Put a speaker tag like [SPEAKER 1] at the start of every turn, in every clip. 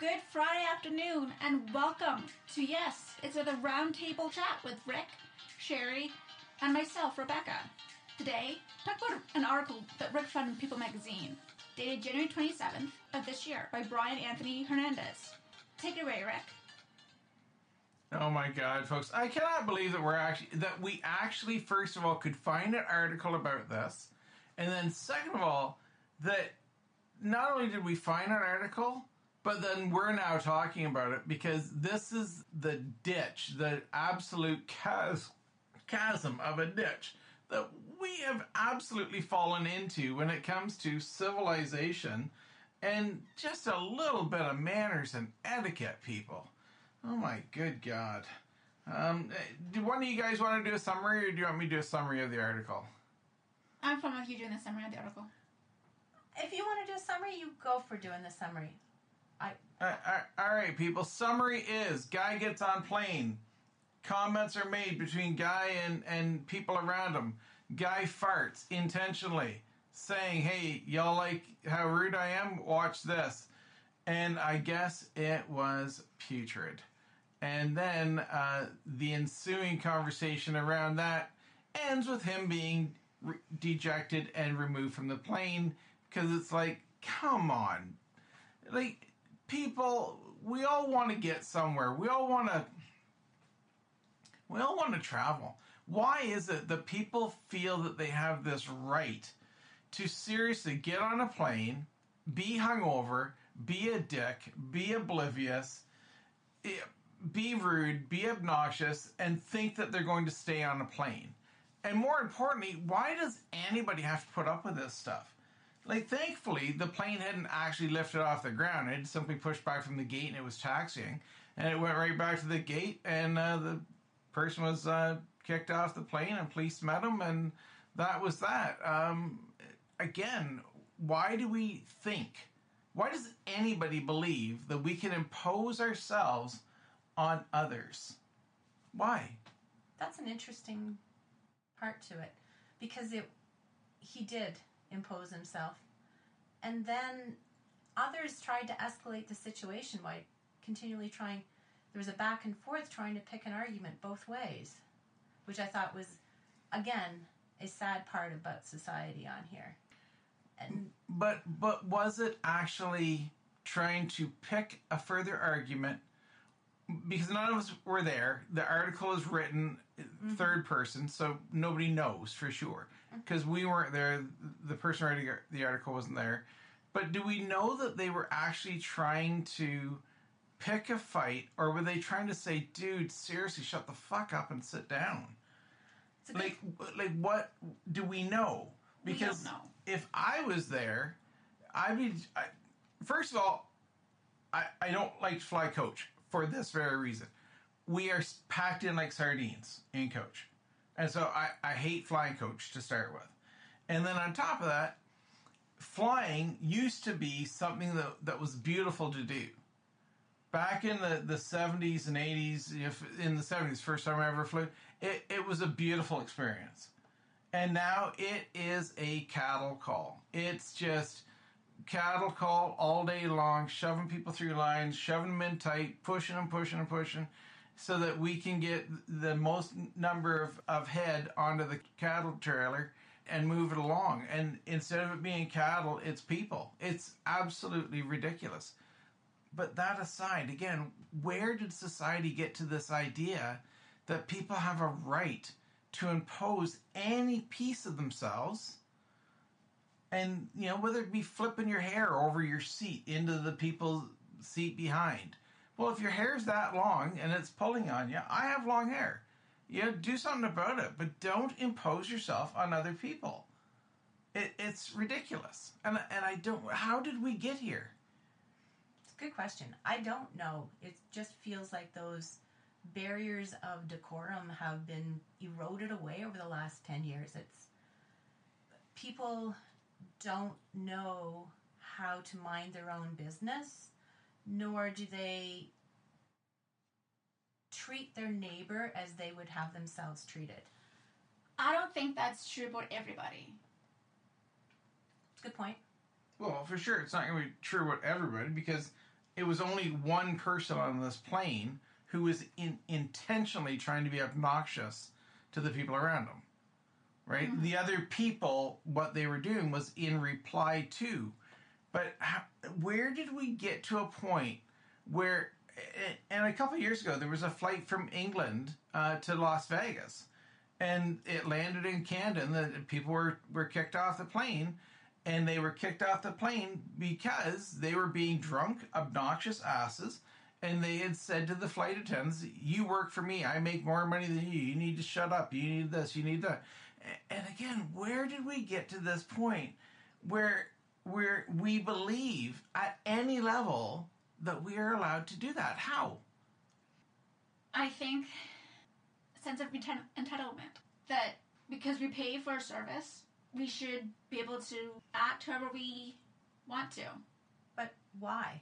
[SPEAKER 1] Good Friday afternoon, and welcome to Yes, it's a roundtable chat with Rick, Shari, and myself, Rebecca. Today, talk about an article that Rick found in People magazine, dated January 27th of this year by Brian Anthony Hernandez. Take it away, Rick.
[SPEAKER 2] Oh my god, folks. I cannot believe that we're actually that we actually first of all could find an article about this. And then second of all, that not only did we find an article, but then we're now talking about it because this is the ditch, the absolute chas- chasm of a ditch that we have absolutely fallen into when it comes to civilization and just a little bit of manners and etiquette, people. Oh my good God. Um, do one of you guys want to do a summary or do you want me to do a summary of the article?
[SPEAKER 1] I'm fine with you doing the summary of the article.
[SPEAKER 3] If you want to do a summary, you go for doing the summary. I
[SPEAKER 2] all right, people. Summary is guy gets on plane. Comments are made between guy and, and people around him. Guy farts intentionally, saying, "Hey, y'all like how rude I am? Watch this." And I guess it was putrid. And then uh, the ensuing conversation around that ends with him being re- dejected and removed from the plane because it's like, come on, like people we all want to get somewhere. We all want to we all want to travel. Why is it that people feel that they have this right to seriously get on a plane be hungover be a dick be oblivious be rude be obnoxious and think that they're going to stay on a plane? And more importantly why does anybody have to put up with this stuff like thankfully the plane hadn't actually lifted off the ground. It had simply pushed back from the gate and it was taxiing. And it went right back to the gate and uh, the person was uh, kicked off the plane and police met him and that was that. Um, again why do we think why does anybody believe that we can impose ourselves on others? Why?
[SPEAKER 3] That's an interesting part to it because it he did impose himself and then others tried to escalate the situation by continually trying there was a back and forth trying to pick an argument both ways which i thought was again a sad part about society on here and
[SPEAKER 2] But but was it actually trying to pick a further argument? Because none of us were there. The article is written mm-hmm. third person, so nobody knows for sure. Because we weren't there. The person writing the article wasn't there. But do we know that they were actually trying to pick a fight, or were they trying to say, "Dude, seriously, shut the fuck up and sit down"?
[SPEAKER 3] good,
[SPEAKER 2] like like what do we know
[SPEAKER 1] We
[SPEAKER 2] because
[SPEAKER 1] know.
[SPEAKER 2] if i was there i'd be I, first of all I, I don't like to fly coach for this very reason we are packed in like sardines in coach and so i, I hate flying coach to start with. And then on top of that flying used to be something that, that was beautiful to do. Back in the, the 70s and 80s if in the 70s first time i ever flew it, it was a beautiful experience. And now it is a cattle call. It's just cattle call all day long shoving people through lines shoving them in tight pushing them pushing them pushing so that we can get the most number of, of head onto the cattle trailer and move it along and instead of it being cattle it's people it's absolutely ridiculous but that aside, again, where did society get to this idea that people have a right to impose any piece of themselves? And, you know, whether it be flipping your hair over your seat into the people's seat behind. Well, if your hair's that long and it's pulling on you, I have long hair. You know, do something about it, but don't impose yourself on other people. It, it's ridiculous. And, and I don't, how did we get here?
[SPEAKER 3] it's a good question i don't know it just feels like those barriers of decorum have been eroded away over the last 10 years it's people don't know how to mind their own business nor do they treat their neighbor as they would have themselves treated
[SPEAKER 1] I don't think that's true about everybody.
[SPEAKER 3] good point
[SPEAKER 2] Well, for sure, it's not going to be true about everybody because it was only one person on this plane who was in, intentionally trying to be obnoxious to the people around him. Right? Mm-hmm. The other people, what they were doing was in reply to. But how, where did we get to a point where, and a couple years ago, there was a flight from England uh, to Las Vegas, and it landed in Camden. The people were, were kicked off the plane, and they were kicked off the plane because they were being drunk, obnoxious asses. And they had said to the flight attendants, You work for me. I make more money than you. You need to shut up. You need this. You need that. And again, where did we get to this point where where we believe at any level that we are allowed to do that? How?
[SPEAKER 1] I think a sense of entitlement that because we pay for a service, we should be able to act however we want to.
[SPEAKER 3] But why?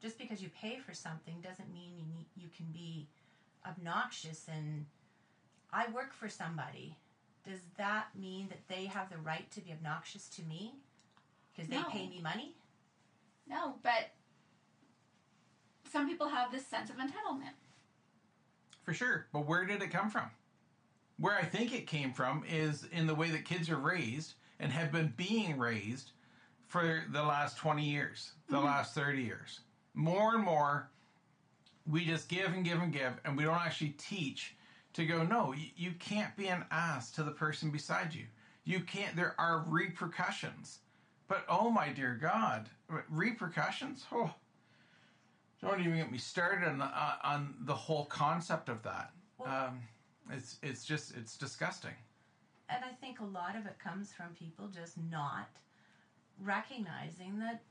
[SPEAKER 3] Just because you pay for something doesn't mean you need, you can be obnoxious and I work for somebody. Does that mean that they have the right to be obnoxious to me because they
[SPEAKER 1] No.
[SPEAKER 3] pay me money?
[SPEAKER 1] No, but some people have this sense of entitlement.
[SPEAKER 2] For sure. But where did it come from? Where I think it came from is in the way that kids are raised and have been being raised for the last 20 years, the mm-hmm. last 30 years. More and more, we just give and give and give, and we don't actually teach to go, no, you, you can't be an ass to the person beside you. You can't, there are repercussions. But oh my dear God, repercussions? Oh, don't even get me started on the, uh, on the whole concept of that.
[SPEAKER 3] Well-
[SPEAKER 2] Um, it's it's just it's disgusting.
[SPEAKER 3] And I think a lot of it comes from people just not recognizing that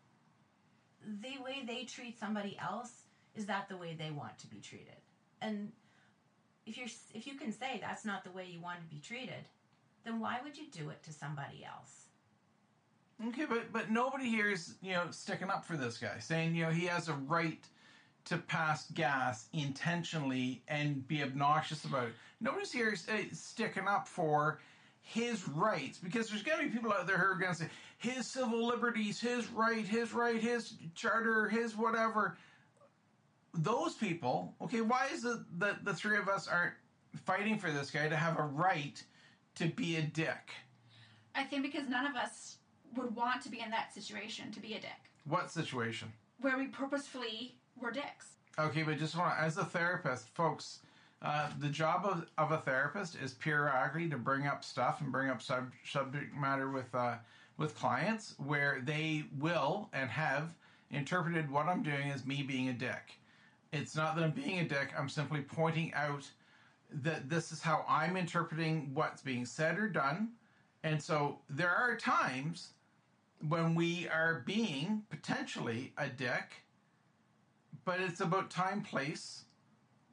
[SPEAKER 3] the way they treat somebody else is that the way they want to be treated. And if you're if you can say that's not the way you want to be treated, then why would you do it to somebody else?
[SPEAKER 2] Okay, but but nobody here is you know sticking up for this guy, saying you know he has a right to pass gas intentionally and be obnoxious about it. Nobody's here is, uh, sticking up for his rights because there's going to be people out there who are going to say his civil liberties, his right, his right, his charter, his whatever. Those people, okay, why is it that the three of us aren't fighting for this guy to have a right to be a dick?
[SPEAKER 1] I think because none of us would want to be in that situation to be a dick,
[SPEAKER 2] What situation?
[SPEAKER 1] where we purposefully were dicks.
[SPEAKER 2] Okay, but just want as a therapist, folks, uh, the job of, of a therapist is periodically to bring up stuff and bring up sub, subject matter with uh, with clients where they will and have interpreted what I'm doing as me being a dick. It's not that I'm being a dick. I'm simply pointing out that this is how I'm interpreting what's being said or done, and so there are times when we are being potentially a dick but it's about time, place,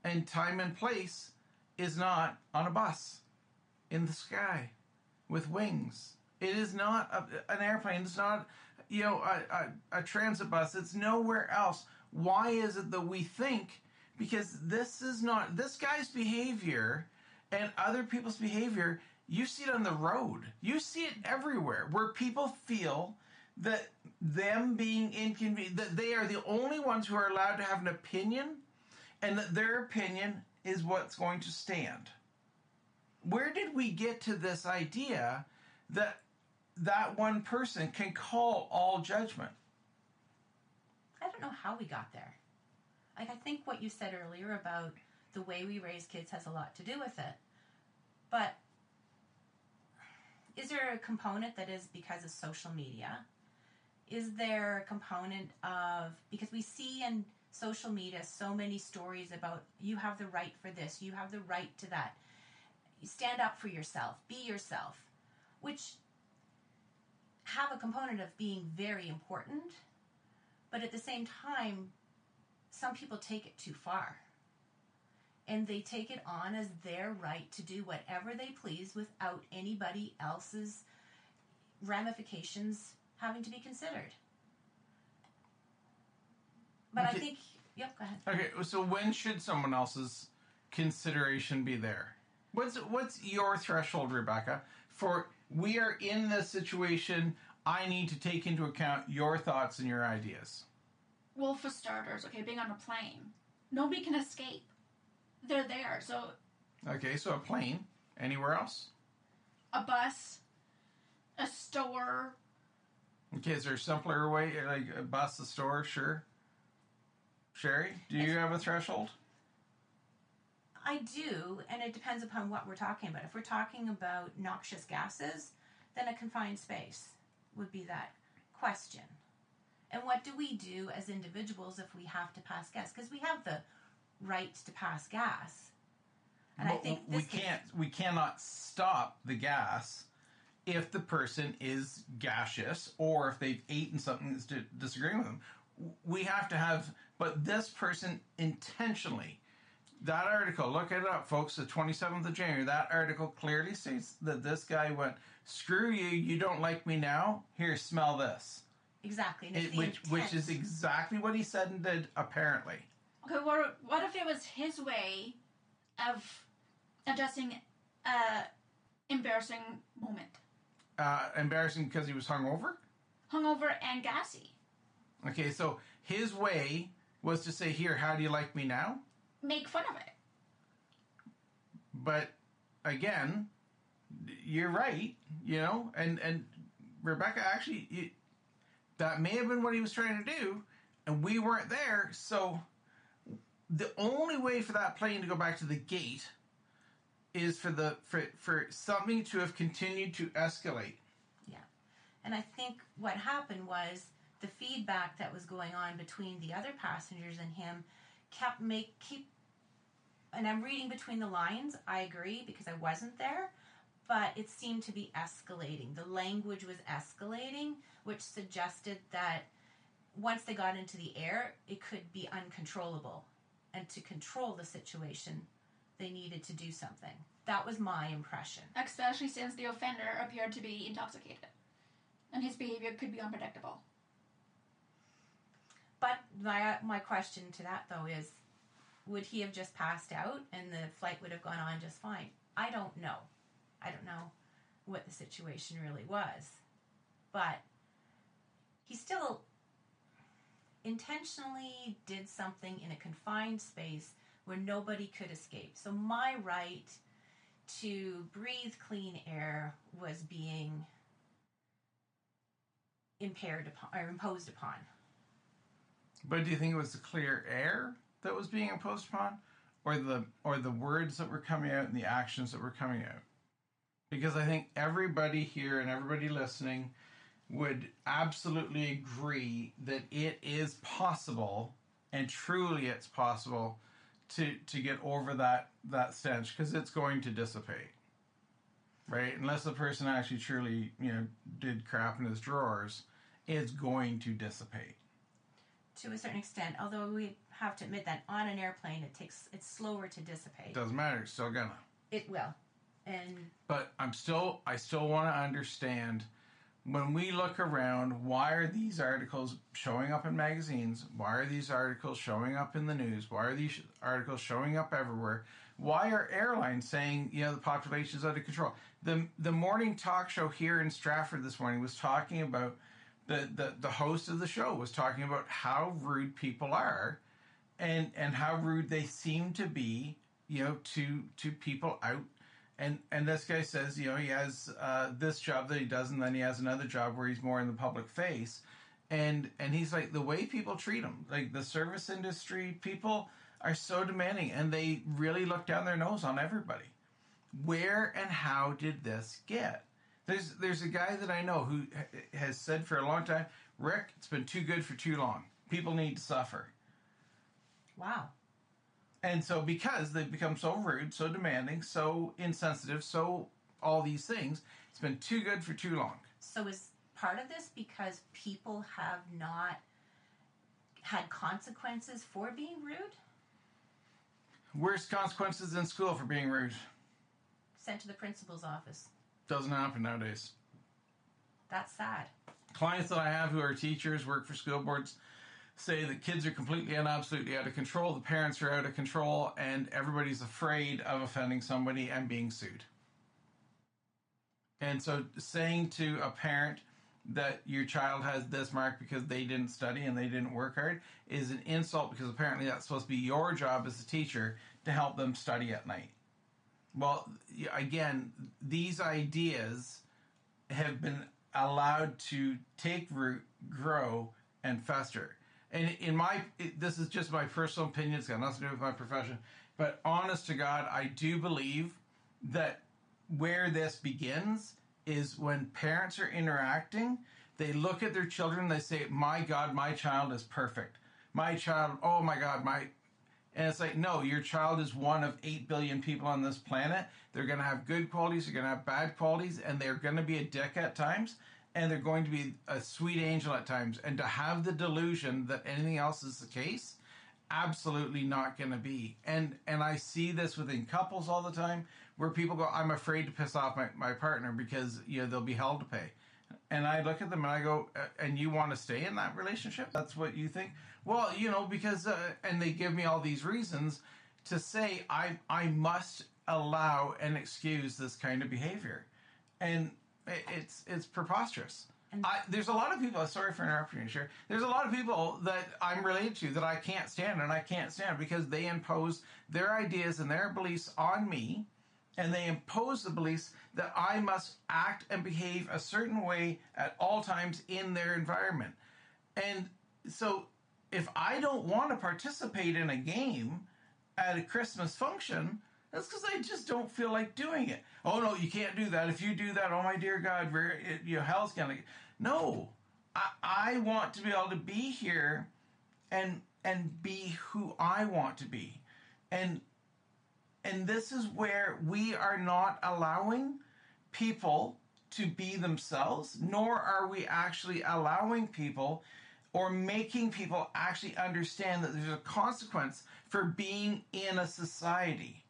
[SPEAKER 2] and time and place is not on a bus in the sky with wings. It is not a, an airplane. It's not, you know, a, a, a transit bus. It's nowhere else. Why is it that we think? Because this is not this guy's behavior and other people's behavior. You see it on the road. You see it everywhere where people feel that them being inconvenient, that they are the only ones who are allowed to have an opinion, and that their opinion is what's going to stand. Where did we get to this idea that that one person can call all judgment?
[SPEAKER 3] I don't know how we got there. Like I think what you said earlier about the way we raise kids has a lot to do with it. But is there a component that is because of social media? Is there a component of because we see in social media so many stories about you have the right for this, you have the right to that. Stand up for yourself, be yourself, which have a component of being very important, but at the same time, some people take it too far. And they take it on as their right to do whatever they please without anybody else's ramifications having to be considered. But I think, yep, go ahead.
[SPEAKER 2] Okay, so when should someone else's consideration be there? What's what's your threshold, Rebecca? For we are in this situation, I need to take into account your thoughts and your ideas.
[SPEAKER 1] well, for starters, okay, being on a plane, nobody can escape. They're there. So
[SPEAKER 2] Okay, so a plane. Anywhere else?
[SPEAKER 1] a bus, a store,
[SPEAKER 2] Okay, is there a simpler way, like a bus, a store? Sure. Shari, do you have a threshold?
[SPEAKER 3] I do, and it depends upon what we're talking about. If we're talking about noxious gases, then a confined space would be that question. And what do we do as individuals if we have to pass gas? Because we have the right to pass gas. And I think
[SPEAKER 2] we can't. We cannot stop the gas if the person is gaseous or if they've eaten something that's di- disagreeing with them. We have to have. But this person intentionally. That article, look it up, folks. The twenty seventh of January. That article clearly states that this guy went, "Screw you! You don't like me now. Here, smell this."
[SPEAKER 3] exactly,
[SPEAKER 2] It, which, which is exactly what he said and did. Apparently,
[SPEAKER 1] Okay, what, what if it was his way of addressing a embarrassing moment?
[SPEAKER 2] Uh, embarrassing because he was hungover.
[SPEAKER 1] Hungover and gassy.
[SPEAKER 2] Okay, so his way was to say, "Here, how do you like me now?"
[SPEAKER 1] Make fun of it.
[SPEAKER 2] But again, you're right, you know, and and Rebecca actually, you, that may have been what he was trying to do, and we weren't there. So the only way for that plane to go back to the gate is for the for for something to have continued to escalate.
[SPEAKER 3] Yeah, and I think what happened was the feedback that was going on between the other passengers and him kept make keep and I'm reading between the lines, I agree because I wasn't there, but it seemed to be escalating. The language was escalating, which suggested that once they got into the air, it could be uncontrollable. And to control the situation, they needed to do something. That was my impression.
[SPEAKER 1] Especially since the offender appeared to be intoxicated. And his behavior could be unpredictable.
[SPEAKER 3] But my my question to that though is, would he have just passed out and the flight would have gone on just fine? I don't know. I don't know what the situation really was, but he still intentionally did something in a confined space where nobody could escape. So my right to breathe clean air was being impaired upon or imposed upon.
[SPEAKER 2] But do you think it was the clear air that was being imposed upon, or the or the words that were coming out and the actions that were coming out? Because I think everybody here and everybody listening would absolutely agree that it is possible, and truly it's possible, to to get over that that stench because it's going to dissipate, right? Unless the person actually truly you know did crap in his drawers, it's going to dissipate.
[SPEAKER 3] to a certain extent. Although we have to admit that on an airplane, it takes it's slower to dissipate.
[SPEAKER 2] Doesn't matter. It's still gonna.
[SPEAKER 3] It will, and
[SPEAKER 2] But I'm still. I still want to understand. When we look around, why are these articles showing up in magazines? Why are these articles showing up in the news? Why are these articles showing up everywhere? Why are airlines saying, you know, the population's out of control? The the morning talk show here in Stratford this morning was talking about the, the, the host of the show was talking about how rude people are and and how rude they seem to be, you know, to to people out and and this guy says, you know, he has uh, this job that he does, and then he has another job where he's more in the public face, and and he's like the way people treat him, like the service industry, people are so demanding, and they really look down their nose on everybody. Where and how did this get? There's there's a guy that I know who has said for a long time, Rick, it's been too good for too long. People need to suffer.
[SPEAKER 3] wow,
[SPEAKER 2] And so, because they've become so rude, so demanding, so insensitive, so all these things, it's been too good for too long.
[SPEAKER 3] so is part of this because people have not had consequences for being rude?
[SPEAKER 2] Worst consequences in school for being rude.
[SPEAKER 3] Sent to the principal's office.
[SPEAKER 2] Doesn't happen nowadays.
[SPEAKER 3] That's sad.
[SPEAKER 2] Clients that I have who are teachers, work for school boards, say that kids are completely and absolutely out of control, the parents are out of control, and everybody's afraid of offending somebody and being sued. And so, saying to a parent, that your child has this mark because they didn't study and they didn't work hard is an insult because apparently that's supposed to be your job as a teacher to help them study at night. Well, again, these ideas have been allowed to take root, grow, and fester. And in my, this is just my personal opinion. It's got nothing to do with my profession. But honest to God, I do believe that where this begins is when parents are interacting, they look at their children, they say, My God, my child is perfect. My child, oh my God, my. And it's like, no, your child is one of 8 billion people on this planet. They're going to have good qualities, they're going to have bad qualities, and they're going to be a dick at times, and they're going to be a sweet angel at times. And to have the delusion that anything else is the case, absolutely not going to be. And and I see this within couples all the time where people go, I'm afraid to piss off my, my partner because you know they'll be held to pay. And I look at them and I go, "Uh, and you want to stay in that relationship? That's what you think? Well, you know, because uh, and they give me all these reasons to say I I must allow and excuse this kind of behavior, and it's it's preposterous. I, there's a lot of people. Sorry for interrupting you, sure. There's a lot of people that I'm related to that I can't stand, and I can't stand because they impose their ideas and their beliefs on me, and they impose the beliefs that I must act and behave a certain way at all times in their environment. And so, if I don't want to participate in a game at a Christmas function, that's because I just don't feel like doing it. Oh no, you can't do that. If you do that, oh my dear God, it, you know, hell's gonna. No, I, I want to be able to be here, and and be who I want to be, and and this is where we are not allowing people to be themselves, nor are we actually allowing people or making people actually understand that there's a consequence for being in a society.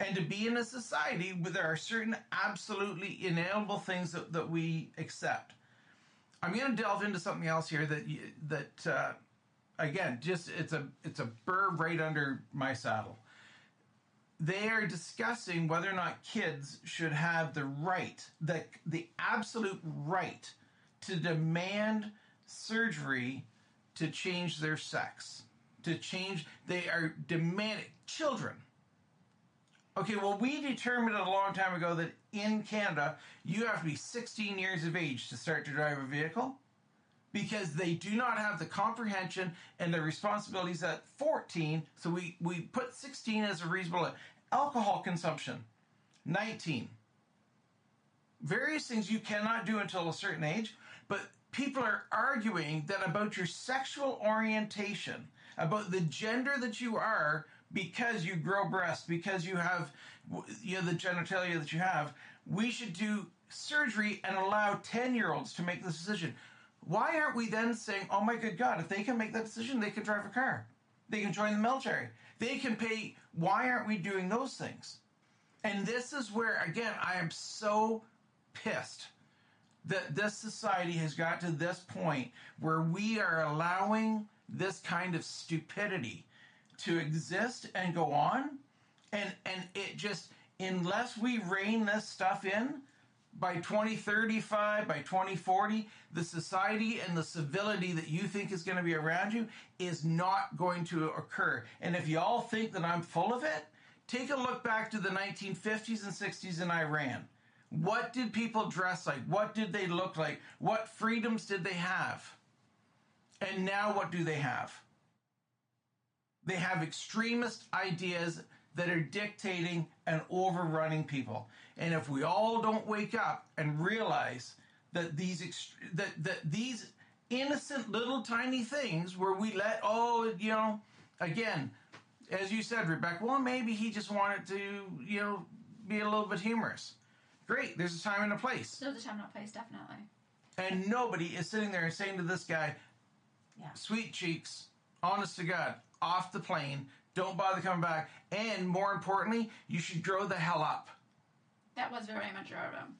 [SPEAKER 2] And to be in a society where there are certain absolutely inalienable things that, that we accept. I'm going to delve into something else here that that uh, again, just it's a it's a burr right under my saddle they are discussing whether or not kids should have the right, the, the absolute right to demand surgery to change their sex. To change, they are demanding, children. Okay, well, we determined a long time ago that in Canada, you have to be 16 years of age to start to drive a vehicle because they do not have the comprehension and the responsibilities at 14. So we, we put 16 as a reasonable alcohol consumption, 19. Various things you cannot do until a certain age, but people are arguing that about your sexual orientation, about the gender that you are because you grow breasts, because you have you know the genitalia that you have, we should do surgery and allow 10 year olds to make this decision. Why aren't we then saying, oh my good God, if they can make that decision, they can drive a car. They can join the military. They can pay. Why aren't we doing those things? And this is where, again, I am so pissed that this society has got to this point where we are allowing this kind of stupidity to exist and go on. And, and it just, unless we rein this stuff in, by 2035, by 2040, the society and the civility that you think is going to be around you is not going to occur. And if you all think that I'm full of it, take a look back to the 1950s and 60s in Iran. What did people dress like? What did they look like? What freedoms did they have? And now what do they have? They have extremist ideas that are dictating and overrunning people. And if we all don't wake up and realize that these ext- that that these innocent little tiny things where we let oh you know again as you said Rebecca well maybe he just wanted to you know be a little bit humorous great there's a time and a place
[SPEAKER 1] So the time not place, definitely.
[SPEAKER 2] and nobody is sitting there and saying to this guy
[SPEAKER 3] Yeah.
[SPEAKER 2] sweet cheeks honest to God off the plane don't bother coming back and more importantly you should grow the hell up
[SPEAKER 1] That was very mature of him.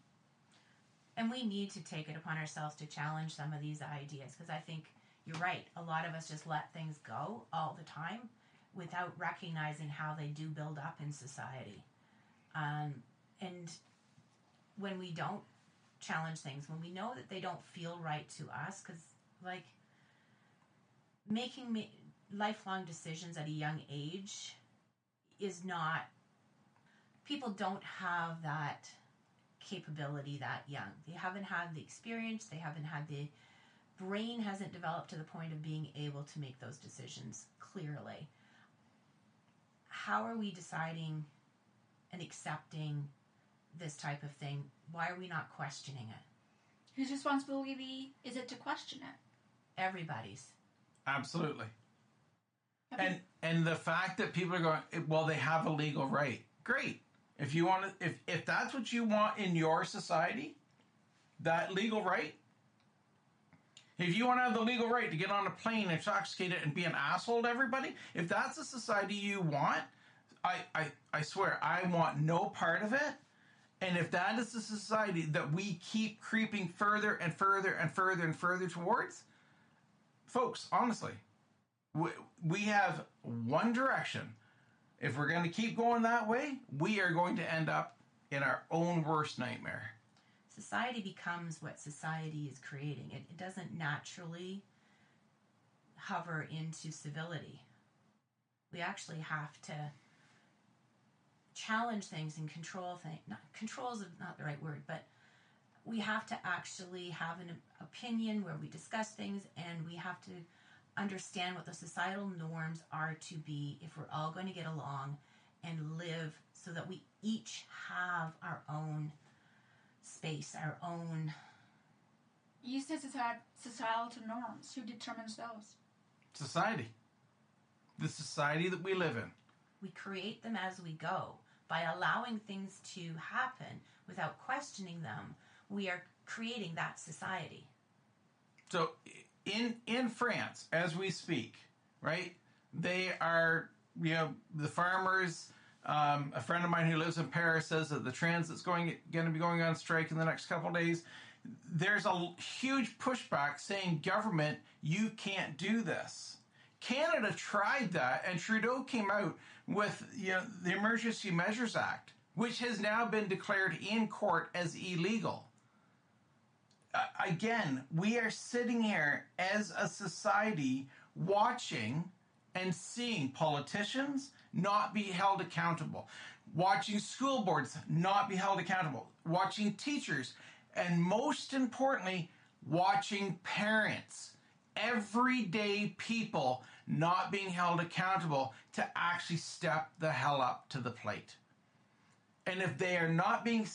[SPEAKER 3] And we need to take it upon ourselves to challenge some of these ideas because I think you're right. A lot of us just let things go all the time without recognizing how they do build up in society. Um, and when we don't challenge things when we know that they don't feel right to us because like making ma- lifelong decisions at a young age is not people don't have that capability that young. They haven't had the experience they haven't had the brain hasn't developed to the point of being able to make those decisions clearly. How are we deciding and accepting this type of thing? Why are we not questioning it?
[SPEAKER 1] Whose responsibility is it to question it?
[SPEAKER 3] everybody's.
[SPEAKER 2] Absolutely. And and the fact that people are going, eh, well, they have a legal right. Great. If you want to, if if that's what you want in your society, that legal right. If you want to have the legal right to get on a plane, intoxicated, and be an asshole to everybody, if that's the society you want, I I, I swear I want no part of it. And if that is the society that we keep creeping further and further and further and further towards, folks, honestly, we, have one direction. If we're going to keep going that way, we are going to end up in our own worst nightmare.
[SPEAKER 3] society becomes what society is creating. It, it doesn't naturally hover into civility. We actually have to challenge things and control things. Control is not the right word, but we have to actually have an opinion where we discuss things, and we have to understand what the societal norms are to be if we're all going to get along and live so that we each have our own space, our own.
[SPEAKER 1] You said societal norms. Who determines those?
[SPEAKER 2] Society. The society that we live in.
[SPEAKER 3] We create them as we go by allowing things to happen without questioning them. We are creating that society.
[SPEAKER 2] So in in France, as we speak, right? They are you know the farmers. Um, a friend of mine who lives in Paris says that the transit's going going to be going on strike in the next couple days. There's a huge pushback saying, "Government, you can't do this." Canada tried that, and Trudeau came out with you know the Emergency Measures Act, which has now been declared in court as illegal again, we are sitting here as a society watching and seeing politicians not be held accountable, watching school boards not be held accountable, watching teachers, and most importantly, watching parents, everyday people not being held accountable to actually step the hell up to the plate. And if they are not being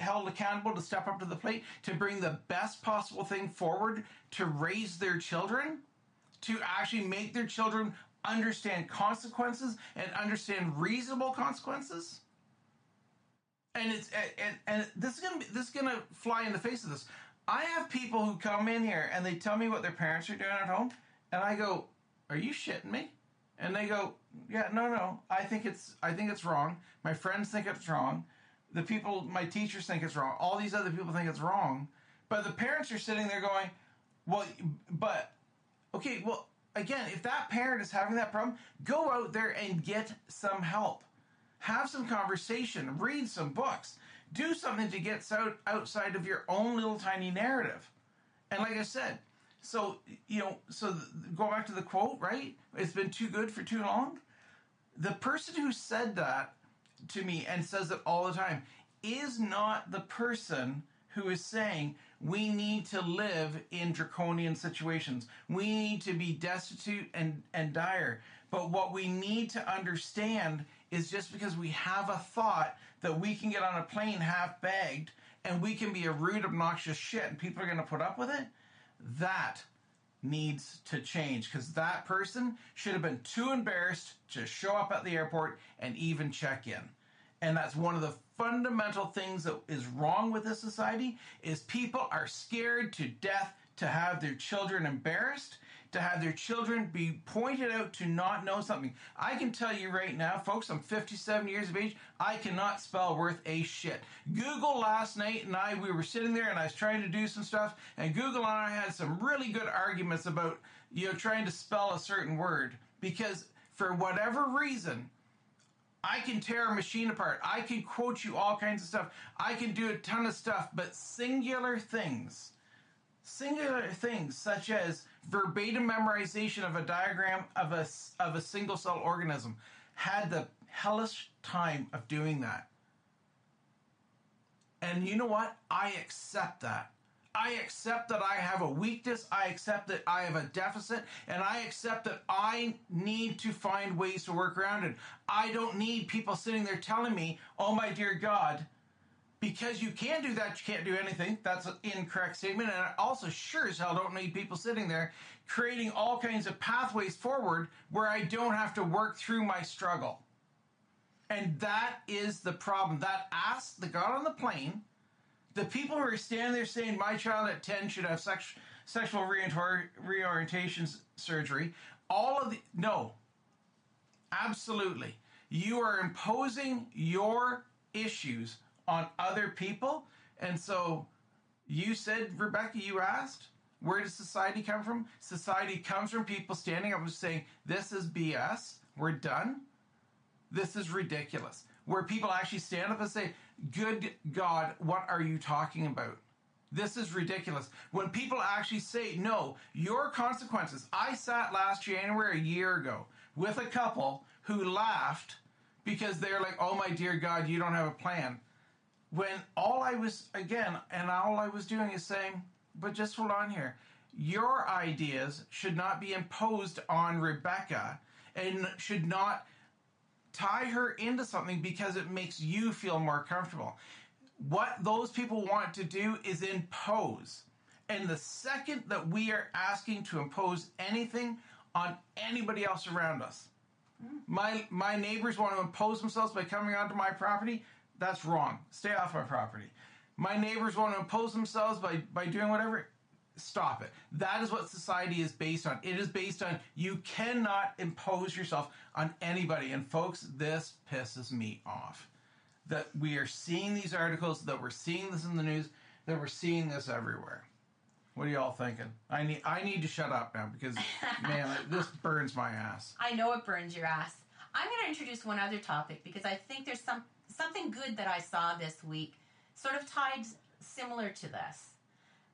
[SPEAKER 2] held accountable to step up to the plate to bring the best possible thing forward to raise their children to actually make their children understand consequences and understand reasonable consequences. And it's and, and this is gonna be this is gonna fly in the face of this. I have people who come in here and they tell me what their parents are doing at home and i go are you shitting me? And they go yeah no no. I think it's i think it's wrong. My friends think it's wrong the people my teachers think it's wrong. All these other people think it's wrong. But the parents are sitting there going well but okay well again if that parent is having that problem go out there and get some help. Have some conversation. Read some books. Do something to get out outside of your own little tiny narrative. And like i said so you know so go back to the quote right? It's been too good for too long. The person who said that to me and says it all the time is not the person who is saying we need to live in draconian situations. We need to be destitute and, and dire. But what we need to understand is just because we have a thought that we can get on a plane half bagged and we can be a rude, obnoxious shit and people are going to put up with it, that needs to change because that person should have been too embarrassed to show up at the airport and even check in. And that's one of the fundamental things that is wrong with this society is people are scared to death to have their children embarrassed, to have their children be pointed out to not know something. I can tell you right now, folks, I'm 57 years of age. I cannot spell worth a shit. Google last night and I, we were sitting there and I was trying to do some stuff, and Google and I had some really good arguments about, you know, trying to spell a certain word because for whatever reason, I can tear a machine apart. I can quote you all kinds of stuff. I can do a ton of stuff, but singular things, singular things such as verbatim memorization of a diagram of a, of a single cell organism had the hellish time of doing that. And you know what? I accept that. I accept that I have a weakness. I accept that I have a deficit. And I accept that I need to find ways to work around it. I don't need people sitting there telling me, oh my dear God, because you can do that, you can't do anything. That's an incorrect statement. And I also sure as hell don't need people sitting there creating all kinds of pathways forward where I don't have to work through my struggle. And that is the problem. That ass that got on the plane the people who are standing there saying my child at 10 should have sex, sexual reorientation surgery, all of the, no, absolutely. You are imposing your issues on other people. And so you said, Rebecca, you asked, where does society come from? Society comes from people standing up and saying, this is BS, we're done. This is ridiculous. Where people actually stand up and say, Good God, what are you talking about? This is ridiculous. When people actually say, no, your consequences. I sat last January, a year ago, with a couple who laughed because they're like, oh my dear God, you don't have a plan. When all I was, again, and all I was doing is saying, but just hold on here. Your ideas should not be imposed on Rebecca and should not tie her into something because it makes you feel more comfortable. What those people want to do is impose. And the second that we are asking to impose anything on anybody else around us, hmm. my my neighbors want to impose themselves by coming onto my property. That's wrong. Stay off my property. My neighbors want to impose themselves by, by doing whatever stop it. That is what society is based on. It is based on you cannot impose yourself on anybody. And folks, this pisses me off. That we are seeing these articles, that we're seeing this in the news, that we're seeing this everywhere. What are y'all thinking? I need I need to shut up now because man, this burns my ass.
[SPEAKER 3] I know it burns your ass. I'm going to introduce one other topic because I think there's some something good that I saw this week, sort of tied similar to this.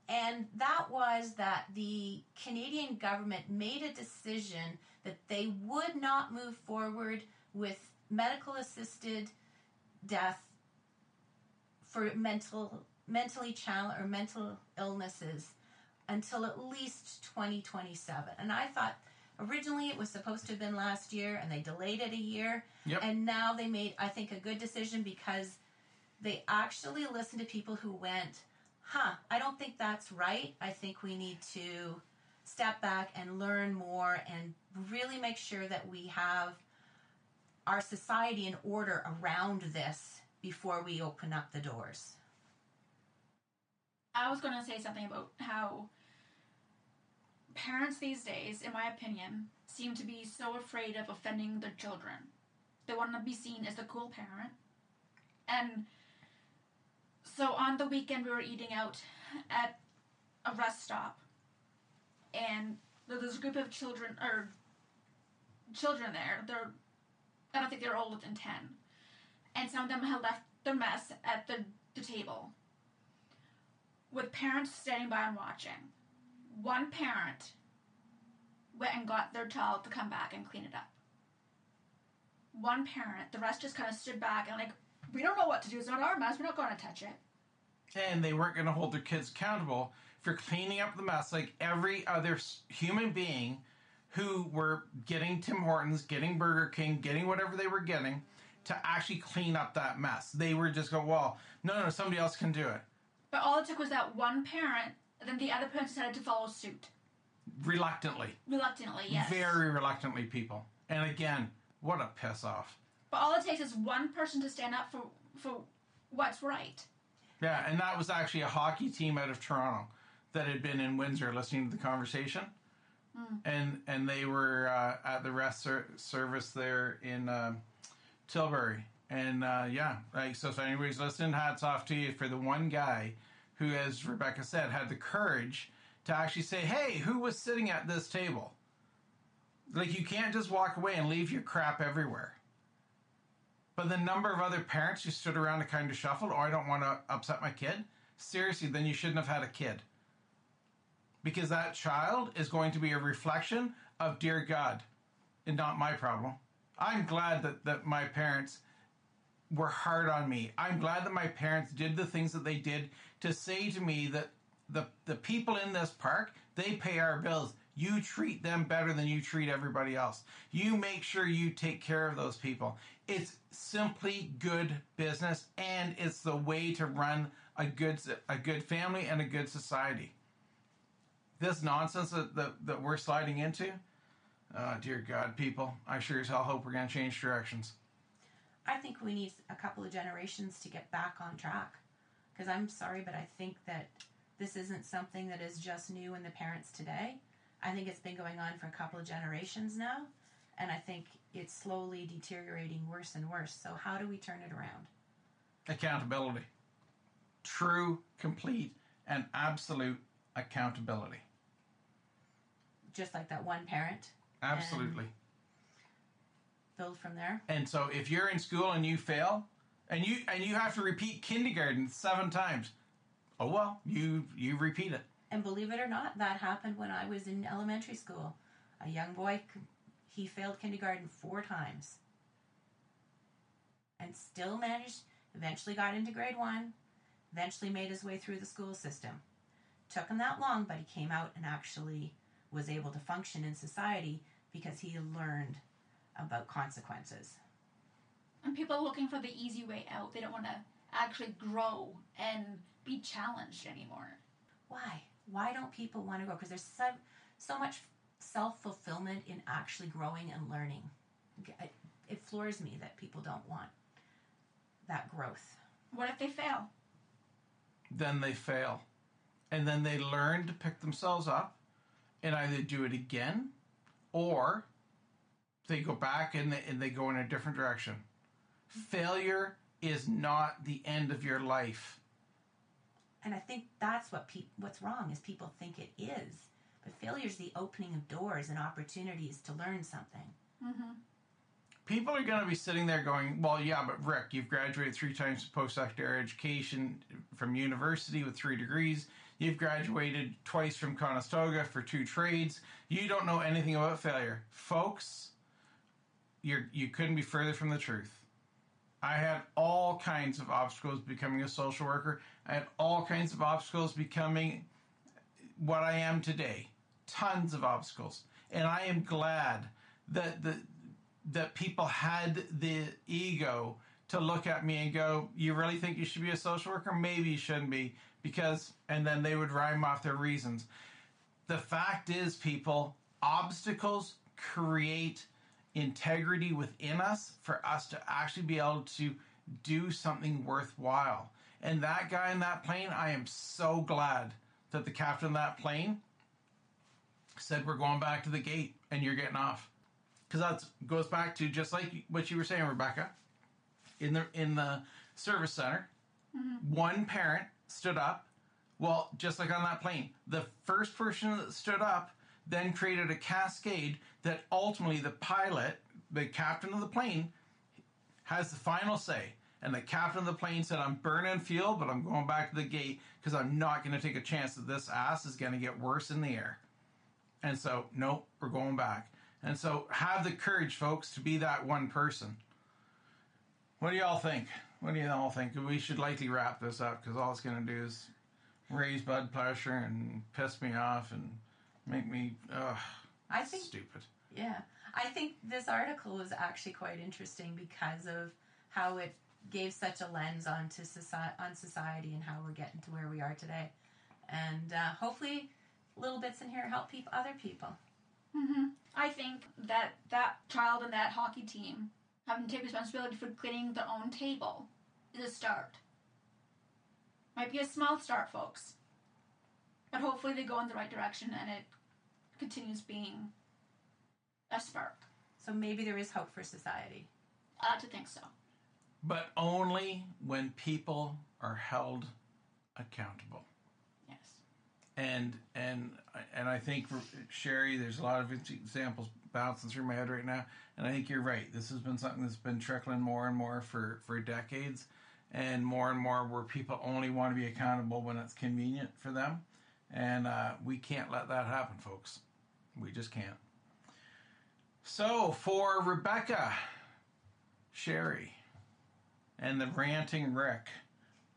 [SPEAKER 3] And that was that the Canadian government made a decision that they would not move forward with medical assisted death for mental mentally challenged or mental illnesses until at least 2027. And I thought originally it was supposed to have been last year and they delayed it a year.
[SPEAKER 2] Yep.
[SPEAKER 3] And now they made I think a good decision because they actually listened to people who went huh, I don't think that's right. I think we need to step back and learn more and really make sure that we have our society in order around this before we open up the doors.
[SPEAKER 1] I was going to say something about how parents these days, in my opinion, seem to be so afraid of offending their children. They want to be seen as the cool parent. And so on the weekend, we were eating out at a rest stop, and there was a group of children or children there. They're I don't think they're older than ten, and some of them had left their mess at the, the table, with parents standing by and watching. One parent went and got their child to come back and clean it up. One parent, the rest just kind of stood back and like, we don't know what to do. It's not our mess. We're not going to touch it
[SPEAKER 2] and they weren't going to hold their kids accountable for cleaning up the mess like every other human being who were getting Tim Hortons, getting Burger King, getting whatever they were getting to actually clean up that mess. They were just going, well, no, no, somebody else can do it.
[SPEAKER 1] But all it took was that one parent, then the other person decided to follow suit.
[SPEAKER 2] Reluctantly.
[SPEAKER 1] Reluctantly, yes.
[SPEAKER 2] Very reluctantly, people. And again, what a piss off.
[SPEAKER 1] But all it takes is one person to stand up for for what's right.
[SPEAKER 2] Yeah, and that was actually a hockey team out of Toronto that had been in Windsor listening to the conversation. Mm. And and they were uh, at the rest ser- service there in uh, Tilbury. And uh, yeah, like so if anybody's listening, hats off to you for the one guy who, as Rebecca said, had the courage to actually say, Hey, who was sitting at this table? Like you can't just walk away and leave your crap everywhere. But the number of other parents who stood around and kind of shuffled, oh, I don't want to upset my kid. Seriously, then you shouldn't have had a kid. Because that child is going to be a reflection of dear God and not my problem. I'm glad that, that my parents were hard on me. I'm glad that my parents did the things that they did to say to me that the, the people in this park, they pay our bills. You treat them better than you treat everybody else. You make sure you take care of those people. It's simply good business and it's the way to run a good a good family and a good society. This nonsense that, that, that we're sliding into, oh, dear God, people, I sure as hell hope we're going to change directions.
[SPEAKER 3] I think we need a couple of generations to get back on track. Because I'm sorry, but I think that this isn't something that is just new in the parents today. I think it's been going on for a couple of generations now, and I think it's slowly deteriorating worse and worse. So, how do we turn it around?
[SPEAKER 2] Accountability. True, complete, and absolute accountability.
[SPEAKER 3] Just like that one parent.
[SPEAKER 2] Absolutely.
[SPEAKER 3] Build from there.
[SPEAKER 2] And so if you're in school and you fail, and you and you have to repeat kindergarten seven times, oh well, you you repeat it.
[SPEAKER 3] And believe it or not, that happened when I was in elementary school. A young boy, he failed kindergarten four times, and still managed. Eventually, got into grade one. Eventually, made his way through the school system. Took him that long, but he came out and actually was able to function in society because he learned about consequences.
[SPEAKER 1] And people are looking for the easy way out. They don't want to actually grow and be challenged anymore.
[SPEAKER 3] Why? Why don't people want to grow? Because there's so, so much self fulfillment in actually growing and learning. It, it floors me that people don't want that growth.
[SPEAKER 1] What if they fail?
[SPEAKER 2] Then they fail. And then they learn to pick themselves up and either do it again or they go back and they, and they go in a different direction. Failure is not the end of your life.
[SPEAKER 3] And I think that's what pe- what's wrong is people think it is. But failure is the opening of doors and opportunities to learn something.
[SPEAKER 1] Mm-hmm.
[SPEAKER 2] People are going to be sitting there going, well, yeah, but Rick, you've graduated three times post-secondary education from university with three degrees. You've graduated twice from Conestoga for two trades. You don't know anything about failure. Folks, you're, you couldn't be further from the truth. I had all kinds of obstacles becoming a social worker. I had all kinds of obstacles becoming what I am today. Tons of obstacles. And I am glad that the that people had the ego to look at me and go, "You really think you should be a social worker? Maybe you shouldn't be because and then they would rhyme off their reasons. The fact is people, obstacles create integrity within us for us to actually be able to do something worthwhile. And that guy in that plane, I am so glad that the captain of that plane said, We're going back to the gate and you're getting off. Because that goes back to just like what you were saying, Rebecca. In the in the service center, mm-hmm. one parent stood up. Well, just like on that plane, the first person that stood up then created a cascade that ultimately the pilot, the captain of the plane, has the final say. And the captain of the plane said, I'm burning fuel, but I'm going back to the gate because I'm not going to take a chance that this ass is going to get worse in the air. And so, nope, we're going back. And so, have the courage, folks, to be that one person. What do y'all think? What do you all think? We should likely wrap this up because all it's going to do is raise blood pressure and piss me off and make me ugh,
[SPEAKER 3] I think
[SPEAKER 2] stupid.
[SPEAKER 3] Yeah, I think this article was actually quite interesting because of how it gave such a lens onto society, on society and how we're getting to where we are today, and uh, hopefully, little bits in here help people, other people.
[SPEAKER 1] Mm-hmm. I think that that child and that hockey team having to take responsibility for cleaning their own table is a start. Might be a small start, folks. But hopefully they go in the right direction and it continues being a spark.
[SPEAKER 3] So maybe there is hope for society.
[SPEAKER 1] I like to think so.
[SPEAKER 2] But only when people are held accountable.
[SPEAKER 1] Yes.
[SPEAKER 2] and and and I think Shari, there's a lot of examples bouncing through my head right now, and I think you're right. This has been something that's been trickling more and more for for decades, and more and more where people only want to be accountable when it's convenient for them, and uh, we can't let that happen, folks. We just can't. So for Rebecca, Shari, and the ranting Rick,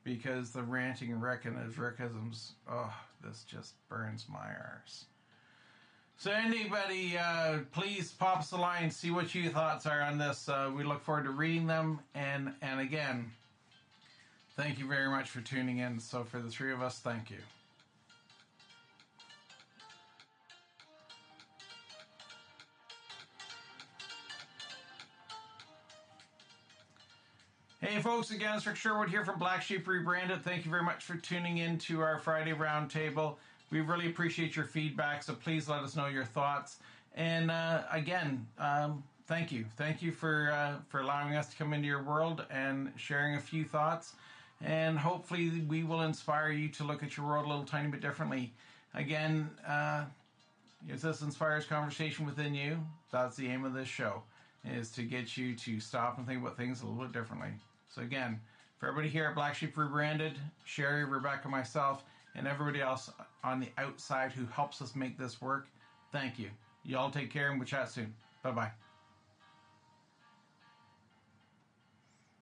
[SPEAKER 2] because the ranting Rick and his Rickisms, oh, this just burns my arse. So anybody, uh, please pop us a line, see what your thoughts are on this. Uh, we look forward to reading them, and and again, thank you very much for tuning in. So for the three of us, thank you. Hey folks, again, it's Rick Sherwood here from Black Sheep Rebranded. Thank you very much for tuning in to our Friday Roundtable. We really appreciate your feedback, so please let us know your thoughts. And uh, again, um, thank you, thank you for uh, for allowing us to come into your world and sharing a few thoughts. And hopefully, we will inspire you to look at your world a little tiny bit differently. Again, uh, if this inspires conversation within you, that's the aim of this show, is to get you to stop and think about things a little bit differently. So again, for everybody here at Black Sheep Rebranded, Shari, Rebecca, myself, and everybody else on the outside who helps us make this work, thank you. Y'all take care and we'll chat soon. Bye bye.